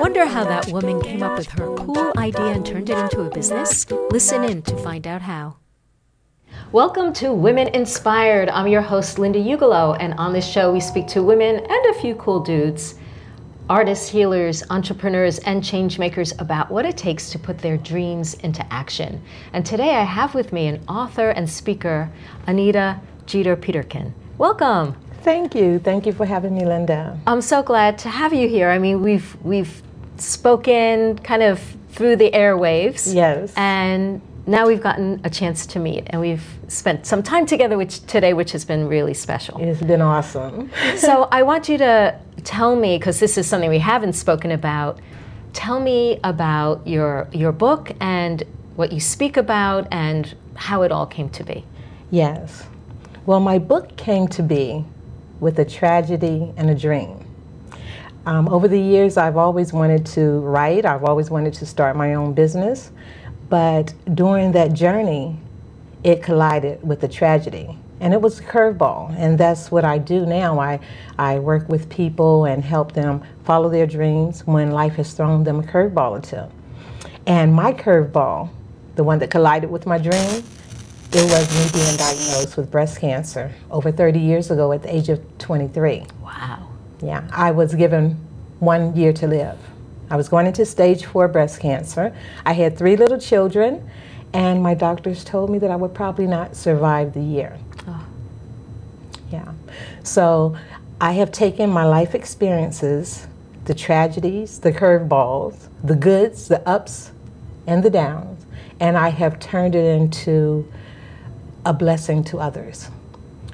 Wonder how that woman came up with her cool idea and turned it into a business? Listen in to find out how. Welcome to Women Inspired. I'm your host, Linda Ugelow, and on this show, we speak to women and a few cool dudes, artists, healers, entrepreneurs, and changemakers about what it takes to put their dreams into action. And today, I have with me an author and speaker, Anita Jeter Peterkin. Welcome. Thank you. Thank you for having me, Linda. I'm so glad to have you here. I mean, we've we've spoken kind of through the airwaves. Yes. And now we've gotten a chance to meet, and we've spent some time together which, today, which has been really special. It's been awesome. so I want you to tell me, because this is something we haven't spoken about. Tell me about your your book and what you speak about, and how it all came to be. Yes. Well, my book came to be with a tragedy and a dream. Um, over the years, I've always wanted to write, I've always wanted to start my own business, but during that journey, it collided with a tragedy. And it was a curveball, and that's what I do now. I, I work with people and help them follow their dreams when life has thrown them a curveball or two. And my curveball, the one that collided with my dream, it was me being diagnosed with breast cancer over 30 years ago at the age of 23. Wow. Yeah, I was given one year to live. I was going into stage four breast cancer. I had three little children, and my doctors told me that I would probably not survive the year. Oh. Yeah. So I have taken my life experiences, the tragedies, the curveballs, the goods, the ups, and the downs, and I have turned it into a blessing to others.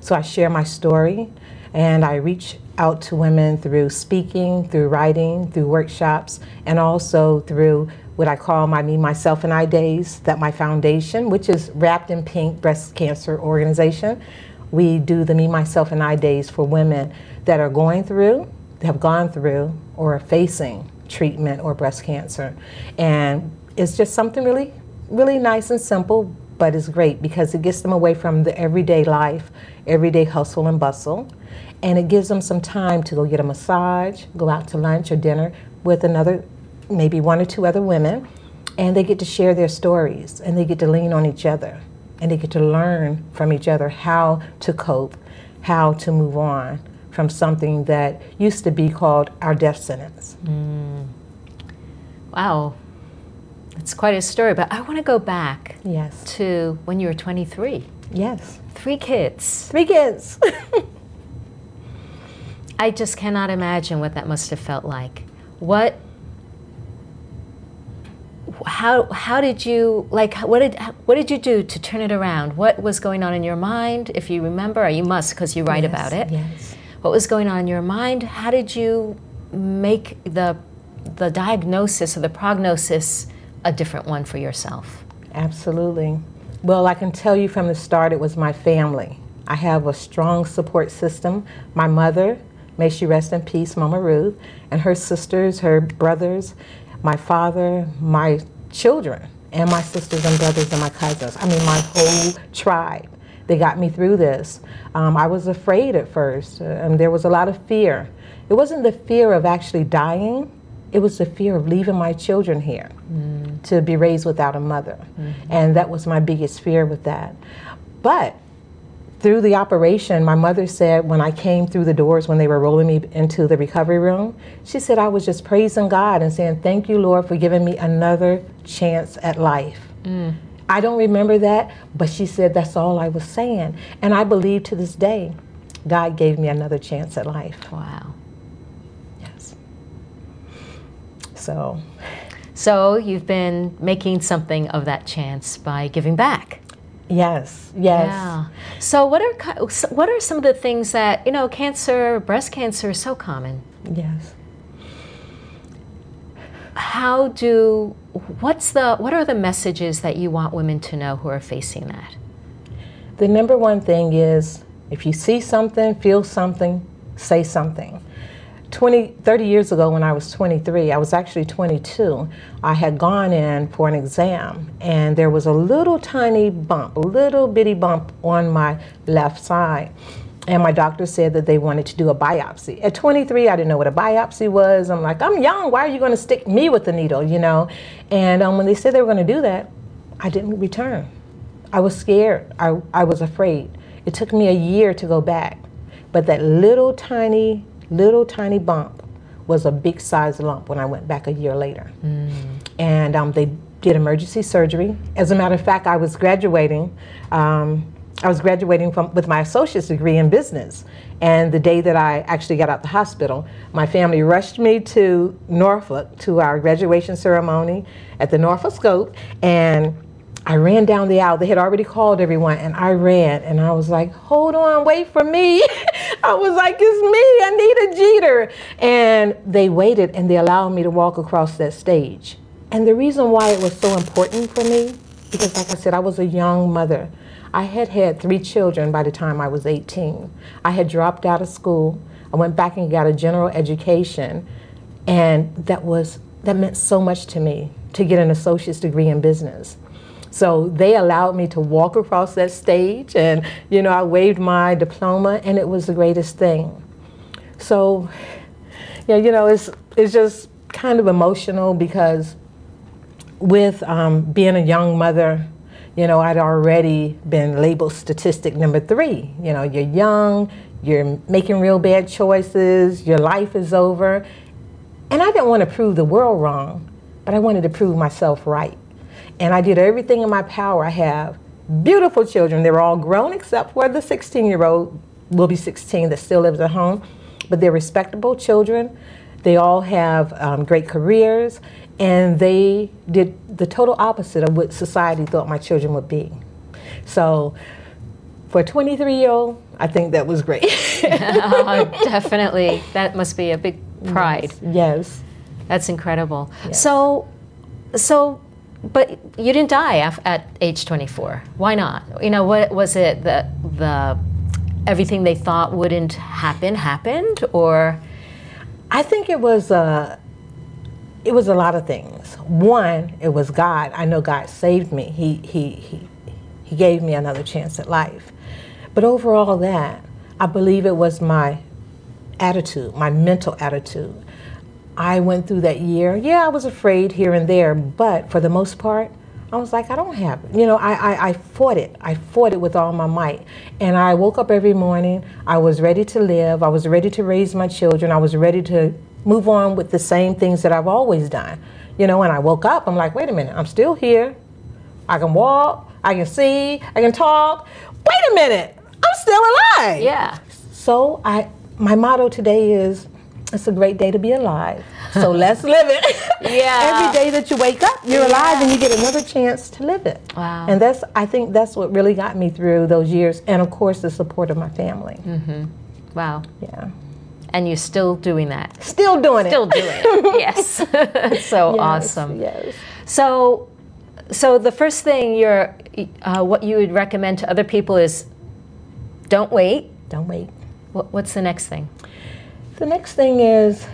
So I share my story and I reach out to women through speaking, through writing, through workshops, and also through what I call my Me, Myself, and I days that my foundation, which is Wrapped in Pink Breast Cancer Organization, we do the Me, Myself, and I days for women that are going through, have gone through, or are facing treatment or breast cancer. And it's just something really, really nice and simple, but it's great because it gets them away from the everyday life, everyday hustle and bustle, and it gives them some time to go get a massage, go out to lunch or dinner with another, maybe one or two other women, and they get to share their stories and they get to lean on each other and they get to learn from each other how to cope, how to move on from something that used to be called our death sentence. Mm. Wow, it's quite a story, but I want to go back yes. to when you were 23. Yes. Three kids. Three kids. I just cannot imagine what that must have felt like. What how how did you like what did what did you do to turn it around? What was going on in your mind if you remember? Or you must because you write yes, about it. Yes. What was going on in your mind? How did you make the the diagnosis or the prognosis a different one for yourself? Absolutely. Well, I can tell you from the start, it was my family. I have a strong support system. My mother, may she rest in peace, Mama Ruth, and her sisters, her brothers, my father, my children, and my sisters and brothers and my cousins. I mean, my whole tribe. They got me through this. Um, I was afraid at first, and there was a lot of fear. It wasn't the fear of actually dying, it was the fear of leaving my children here mm. to be raised without a mother. Mm-hmm. And that was my biggest fear with that. But through the operation, my mother said when I came through the doors when they were rolling me into the recovery room, she said I was just praising God and saying, Thank you, Lord, for giving me another chance at life. Mm. I don't remember that, but she said that's all I was saying. And I believe to this day, God gave me another chance at life. Wow. So, so you've been making something of that chance by giving back. Yes. Yes. Yeah. So what are what are some of the things that you know? Cancer, breast cancer, is so common. Yes. How do what's the what are the messages that you want women to know who are facing that? The number one thing is if you see something, feel something, say something. 20, 30 years ago when I was 23, I was actually 22, I had gone in for an exam and there was a little tiny bump, a little bitty bump on my left side. and my doctor said that they wanted to do a biopsy. At 23, I didn't know what a biopsy was. I'm like, I'm young. Why are you going to stick me with the needle, you know? And um, when they said they were going to do that, I didn't return. I was scared. I, I was afraid. It took me a year to go back. But that little tiny, little tiny bump was a big size lump when I went back a year later. Mm. And um, they did emergency surgery. As a matter of fact, I was graduating. Um, I was graduating from, with my associate's degree in business. And the day that I actually got out the hospital, my family rushed me to Norfolk to our graduation ceremony at the Norfolk Scope. And I ran down the aisle. They had already called everyone, and I ran, and I was like, "Hold on, wait for me." I was like, "It's me. I need a Jeter." And they waited, and they allowed me to walk across that stage. And the reason why it was so important for me, because like I said, I was a young mother. I had had three children by the time I was 18. I had dropped out of school. I went back and got a general education, and that was that meant so much to me to get an associate's degree in business. So they allowed me to walk across that stage and, you know, I waved my diploma and it was the greatest thing. So, yeah, you know, it's, it's just kind of emotional because with um, being a young mother, you know, I'd already been labeled statistic number three. You know, you're young, you're making real bad choices, your life is over. And I didn't want to prove the world wrong, but I wanted to prove myself right. And I did everything in my power. I have beautiful children. They're all grown except for the 16 year old, will be 16, that still lives at home. But they're respectable children. They all have um, great careers. And they did the total opposite of what society thought my children would be. So for a 23 year old, I think that was great. uh, definitely. That must be a big pride. Yes. yes. That's incredible. Yes. So, so but you didn't die at age 24. Why not? You know, what was it that the everything they thought wouldn't happen happened, or? I think it was a, uh, it was a lot of things. One, it was God. I know God saved me. He he he he gave me another chance at life. But overall, that I believe it was my attitude, my mental attitude. I went through that year. Yeah, I was afraid here and there, but for the most part, I was like, I don't have it. You know, I, I, I, fought it. I fought it with all my might. And I woke up every morning. I was ready to live. I was ready to raise my children. I was ready to move on with the same things that I've always done. You know, when I woke up, I'm like, wait a minute, I'm still here. I can walk, I can see, I can talk. Wait a minute, I'm still alive. Yeah. So I my motto today is it's a great day to be alive. So let's live it. Yeah. Every day that you wake up, you're yeah. alive and you get another chance to live it. Wow. And that's I think that's what really got me through those years and of course the support of my family. Mm-hmm. Wow. Yeah. And you're still doing that. Still doing still it. Still doing it. yes. so yes, awesome. Yes. So so the first thing you're uh, what you would recommend to other people is don't wait. Don't wait. What, what's the next thing? The next thing is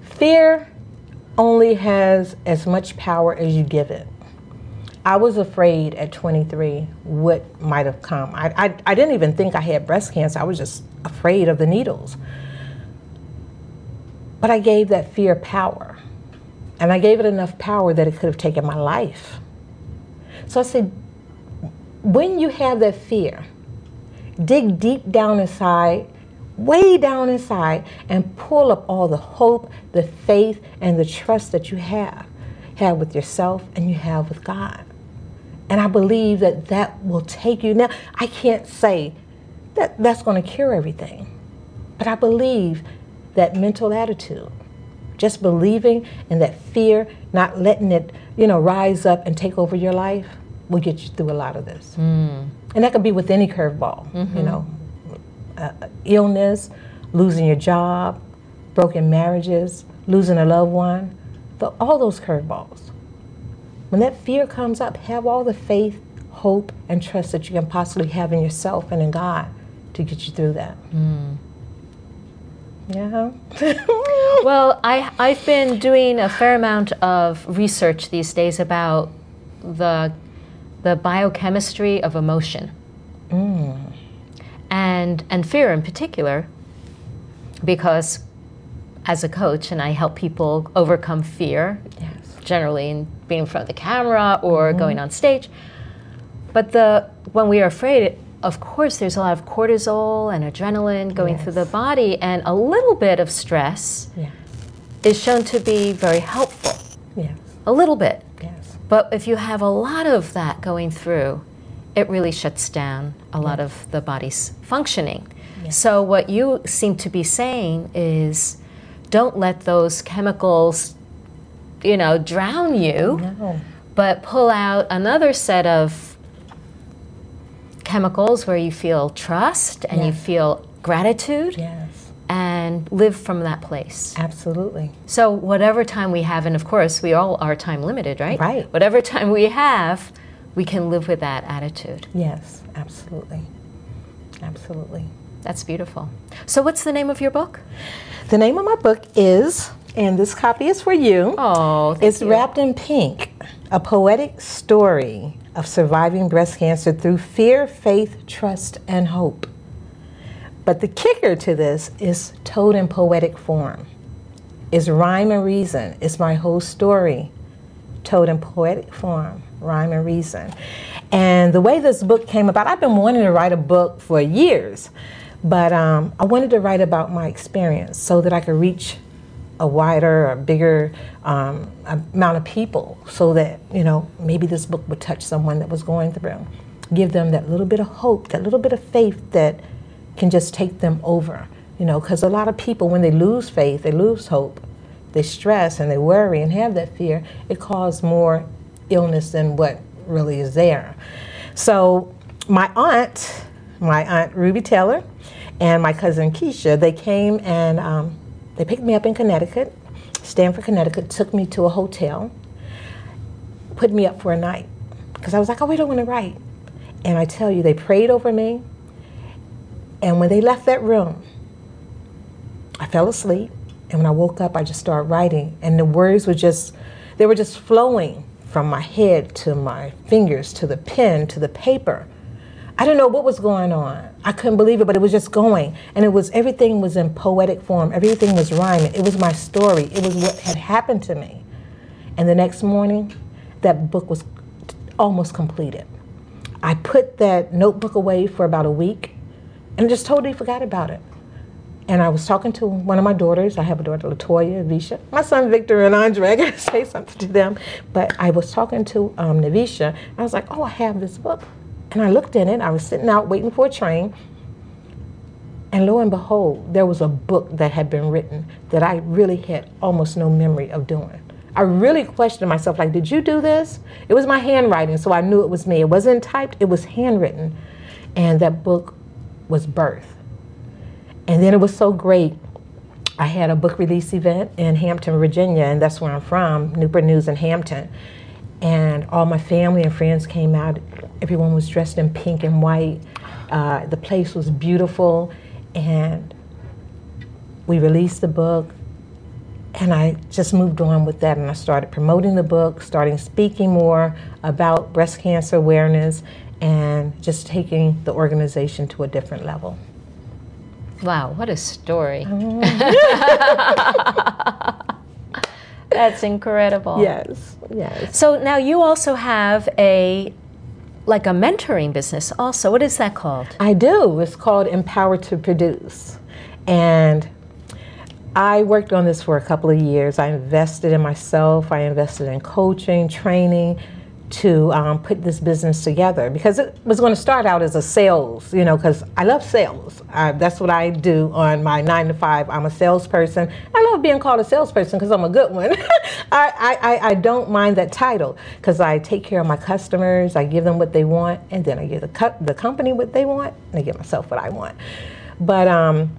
fear only has as much power as you give it. I was afraid at 23 what might have come. I, I, I, didn't even think I had breast cancer. I was just afraid of the needles. But I gave that fear power. And I gave it enough power that it could have taken my life. So I said, when you have that fear, dig deep down inside way down inside and pull up all the hope, the faith, and the trust that you have, have with yourself and you have with God. And I believe that that will take you. Now, I can't say that that's going to cure everything, but I believe that mental attitude, just believing in that fear, not letting it, you know, rise up and take over your life, will get you through a lot of this. Mm. And that could be with any curveball, mm-hmm. you know, uh, illness, losing your job, broken marriages, losing a loved one, the, all those curveballs. When that fear comes up, have all the faith, hope, and trust that you can possibly have in yourself and in God to get you through that. Mm. Yeah. well, I, I've been doing a fair amount of research these days about the, the biochemistry of emotion. Mm and and fear in particular because as a coach and I help people overcome fear Yes. generally in being in front of the camera or mm-hmm. going on stage but the when we are afraid of course there's a lot of cortisol and adrenaline going through the body and a little bit of stress Yeah. is shown to be very helpful Yes. a little bit Yes. but if you have a lot of that going through, it really shuts down a lot of the body's functioning. So, what you seem to be saying is don't let those chemicals, you know, drown you, No. but pull out another set of chemicals where you feel trust and you feel gratitude Yes. and live from that place. Absolutely. So whatever time we have, and of course we all are time limited, right? Right. Whatever time we have, we can live with that attitude. Yes. Absolutely. Absolutely. That's beautiful. So what's the name of your book? The name of my book is, and this copy is for you. Oh, thank It's you. Wrapped in Pink, a poetic story of surviving breast cancer through fear, faith, trust, and hope. But the kicker to this is told in poetic form. It's rhyme and reason. It's my whole story told in poetic form, rhyme and reason. And the way this book came about, I've been wanting to write a book for years, but um, I wanted to write about my experience so that I could reach a wider, a bigger um, amount of people, so that you know maybe this book would touch someone that was going through, give them that little bit of hope, that little bit of faith that can just take them over. You know, because a lot of people, when they lose faith, they lose hope, they stress and they worry and have that fear, it causes more illness than what really is there. So, my aunt, my aunt Ruby Taylor, and my cousin Keisha, they came and um, they picked me up in Connecticut, Stamford, Connecticut, took me to a hotel, put me up for a night because I was like, oh, we don't want to write. And I tell you, they prayed over me. And when they left that room, I fell asleep. And when I woke up, I just started writing. And the words were just, they were just flowing from my head to my fingers to the pen to the paper. I didn't know what was going on. I couldn't believe it, but it was just going. And it was, everything was in poetic form. Everything was rhyming. It was my story. It was what had happened to me. And the next morning, that book was almost completed. I put that notebook away for about a week and just totally forgot about it. And I was talking to one of my daughters. I have a daughter, Latoya, Avisha. My son, Victor, and Andre. I gotta say something to them. But I was talking to um, Navisha. I was like, oh, I have this book. And I looked in it. I was sitting out waiting for a train. And lo and behold, there was a book that had been written that I really had almost no memory of doing. I really questioned myself, like, did you do this? It was my handwriting, so I knew it was me. It wasn't typed, it was handwritten. And that book was Birth. And then it was so great. I had a book release event in Hampton, Virginia, and that's where I'm from, Newport News in Hampton. And all my family and friends came out. Everyone was dressed in pink and white. Uh, the place was beautiful. And we released the book. And I just moved on with that and I started promoting the book, starting speaking more about breast cancer awareness, and just taking the organization to a different level. Wow, what a story. That's incredible. Yes, yes. So now you also have a like a mentoring business also. What is that called? I do. It's called Empower to Produce. And I worked on this for a couple of years. I invested in myself, I invested in coaching, training to um, put this business together because it was going to start out as a sales, you know, because I love sales. I, that's what I do on my nine to five. I'm a salesperson. I love being called a salesperson because I'm a good one. I, I, I don't mind that title because I take care of my customers, I give them what they want, and then I give the, co- the company what they want, and I give myself what I want. But um,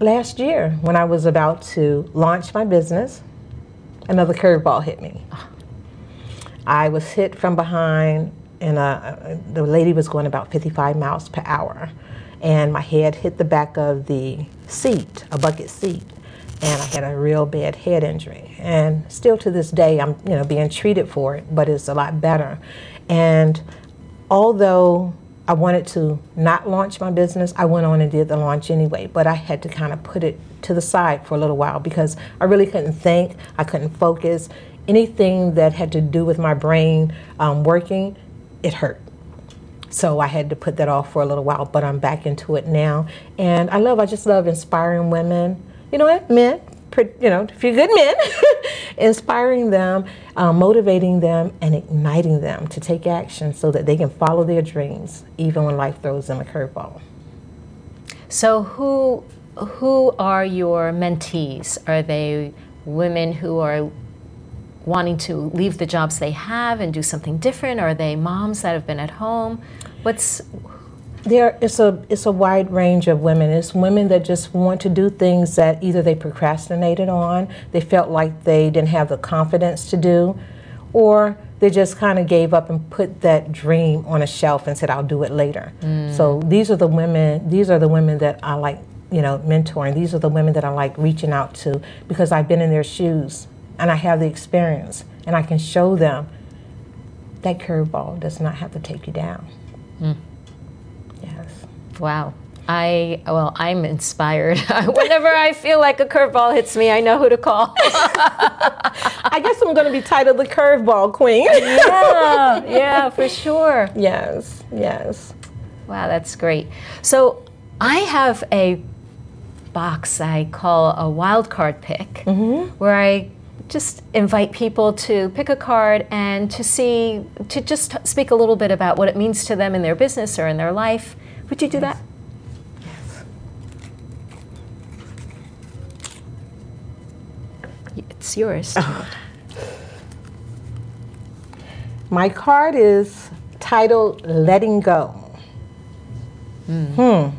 last year, when I was about to launch my business, another curveball hit me. I was hit from behind, and uh, the lady was going about 55 miles per hour. And my head hit the back of the seat, a bucket seat, and I had a real bad head injury. And still to this day, I'm you know being treated for it, but it's a lot better. And although I wanted to not launch my business. I went on and did the launch anyway, but I had to kind of put it to the side for a little while because I really couldn't think, I couldn't focus. Anything that had to do with my brain um, working, it hurt. So I had to put that off for a little while, but I'm back into it now. And I love, I just love inspiring women, you know what, men, you know, a few good men, inspiring them, uh, motivating them, and igniting them to take action so that they can follow their dreams, even when life throws them a curveball. So, who who are your mentees? Are they women who are wanting to leave the jobs they have and do something different? Are they moms that have been at home? What's there it's a it's a wide range of women. It's women that just want to do things that either they procrastinated on, they felt like they didn't have the confidence to do, or they just kind of gave up and put that dream on a shelf and said I'll do it later. Mm. So these are the women these are the women that I like, you know, mentoring. These are the women that I like reaching out to because I've been in their shoes and I have the experience and I can show them that curveball does not have to take you down. Mm. Wow. I well, I'm inspired. Whenever I feel like a curveball hits me, I know who to call. I guess I'm going to be titled the curveball queen. yeah, yeah, for sure. Yes, yes. Wow, that's great. So I have a box I call a wild card pick, mm-hmm. where I just invite people to pick a card and to see to just speak a little bit about what it means to them in their business or in their life would you do that? Yes. It's yours. Oh. My card is titled Letting Go. Mm. Hmm.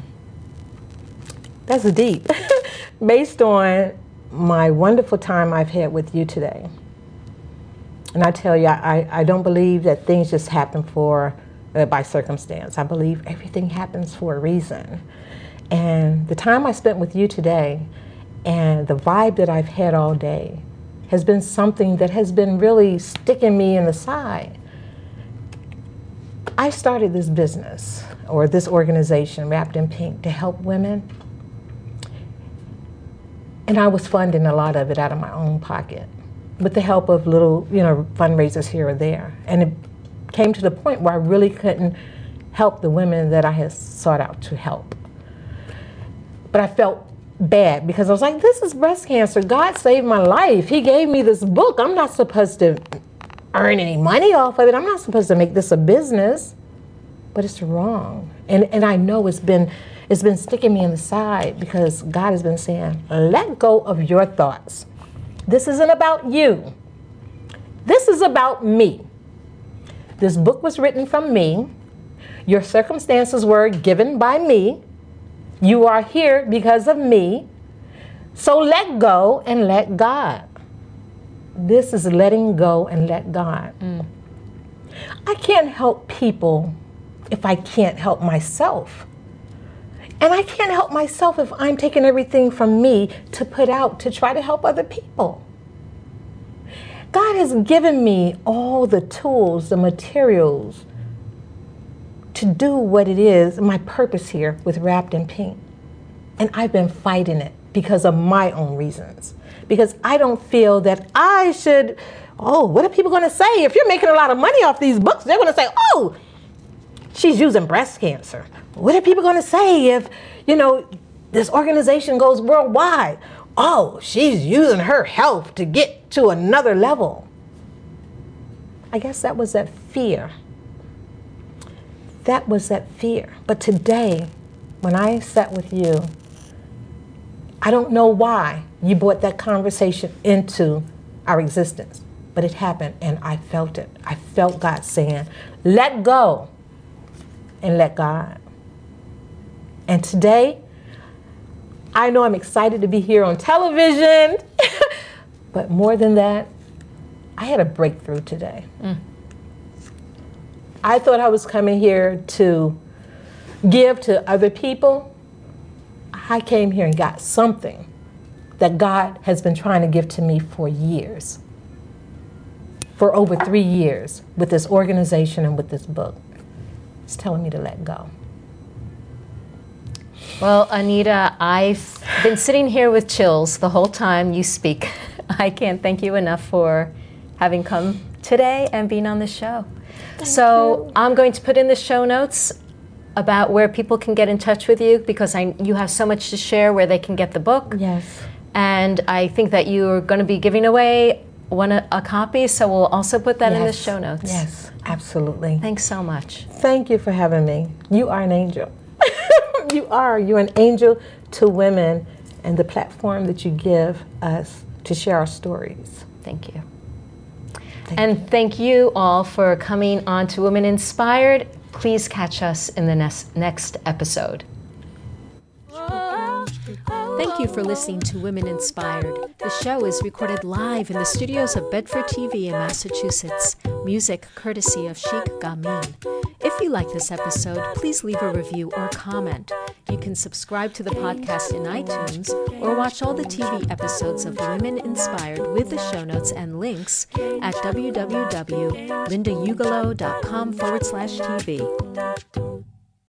That's deep. Based on my wonderful time I've had with you today. And I tell you, I, I don't believe that things just happen for uh, by circumstance. I believe everything happens for a reason. And the time I spent with you today and the vibe that I've had all day has been something that has been really sticking me in the side. I started this business or this organization, Wrapped in Pink, to help women. And I was funding a lot of it out of my own pocket with the help of little, you know, fundraisers here or there. And it came to the point where I really couldn't help the women that I had sought out to help. But I felt bad because I was like, this is breast cancer. God saved my life. He gave me this book. I'm not supposed to earn any money off of it. I'm not supposed to make this a business. But it's wrong. And and I know it's been it's been sticking me in the side because God has been saying, let go of your thoughts. This isn't about you. This is about me. This book was written from me. Your circumstances were given by me. You are here because of me. So let go and let God. This is letting go and let God. Mm. I can't help people if I can't help myself. And I can't help myself if I'm taking everything from me to put out to try to help other people. God has given me all the tools, the materials to do what it is, my purpose here with Wrapped in Pink. And I've been fighting it because of my own reasons. Because I don't feel that I should, oh, what are people going to say? If you're making a lot of money off these books, they're going to say, oh, she's using breast cancer. What are people going to say if, you know, this organization goes worldwide? oh, she's using her health to get to another level. I guess that was that fear. That was that fear. But today, when I sat with you, I don't know why you brought that conversation into our existence, but it happened and I felt it. I felt God saying, let go and let God. And today, I know I'm excited to be here on television, but more than that, I had a breakthrough today. Mm. I thought I was coming here to give to other people. I came here and got something that God has been trying to give to me for years, for over three years, with this organization and with this book. Is telling me to let go. Well, Anita, I've been sitting here with chills the whole time you speak. I can't thank you enough for having come today and being on the show. Thank so, you. I'm going to put in the show notes about where people can get in touch with you because I, you have so much to share where they can get the book. Yes. And I think that you're going to be giving away one a, copy, so we'll also put that yes. in the show notes. Yes, absolutely. Thanks so much. Thank you for having me. You are an angel. you are. You're an angel to women and the platform that you give us to share our stories. Thank you. Thank and you. thank you all for coming on to Women Inspired. Please catch us in the next, next episode. Thank you for listening to Women Inspired. The show is recorded live in the studios of Bedford TV in Massachusetts. Music courtesy of Sheikh Gamin. If you like this episode, please leave a review or comment. You can subscribe to the podcast in iTunes or watch all the TV episodes of Women Inspired with the show notes and links at www.lindaugelow.com forward slash TV.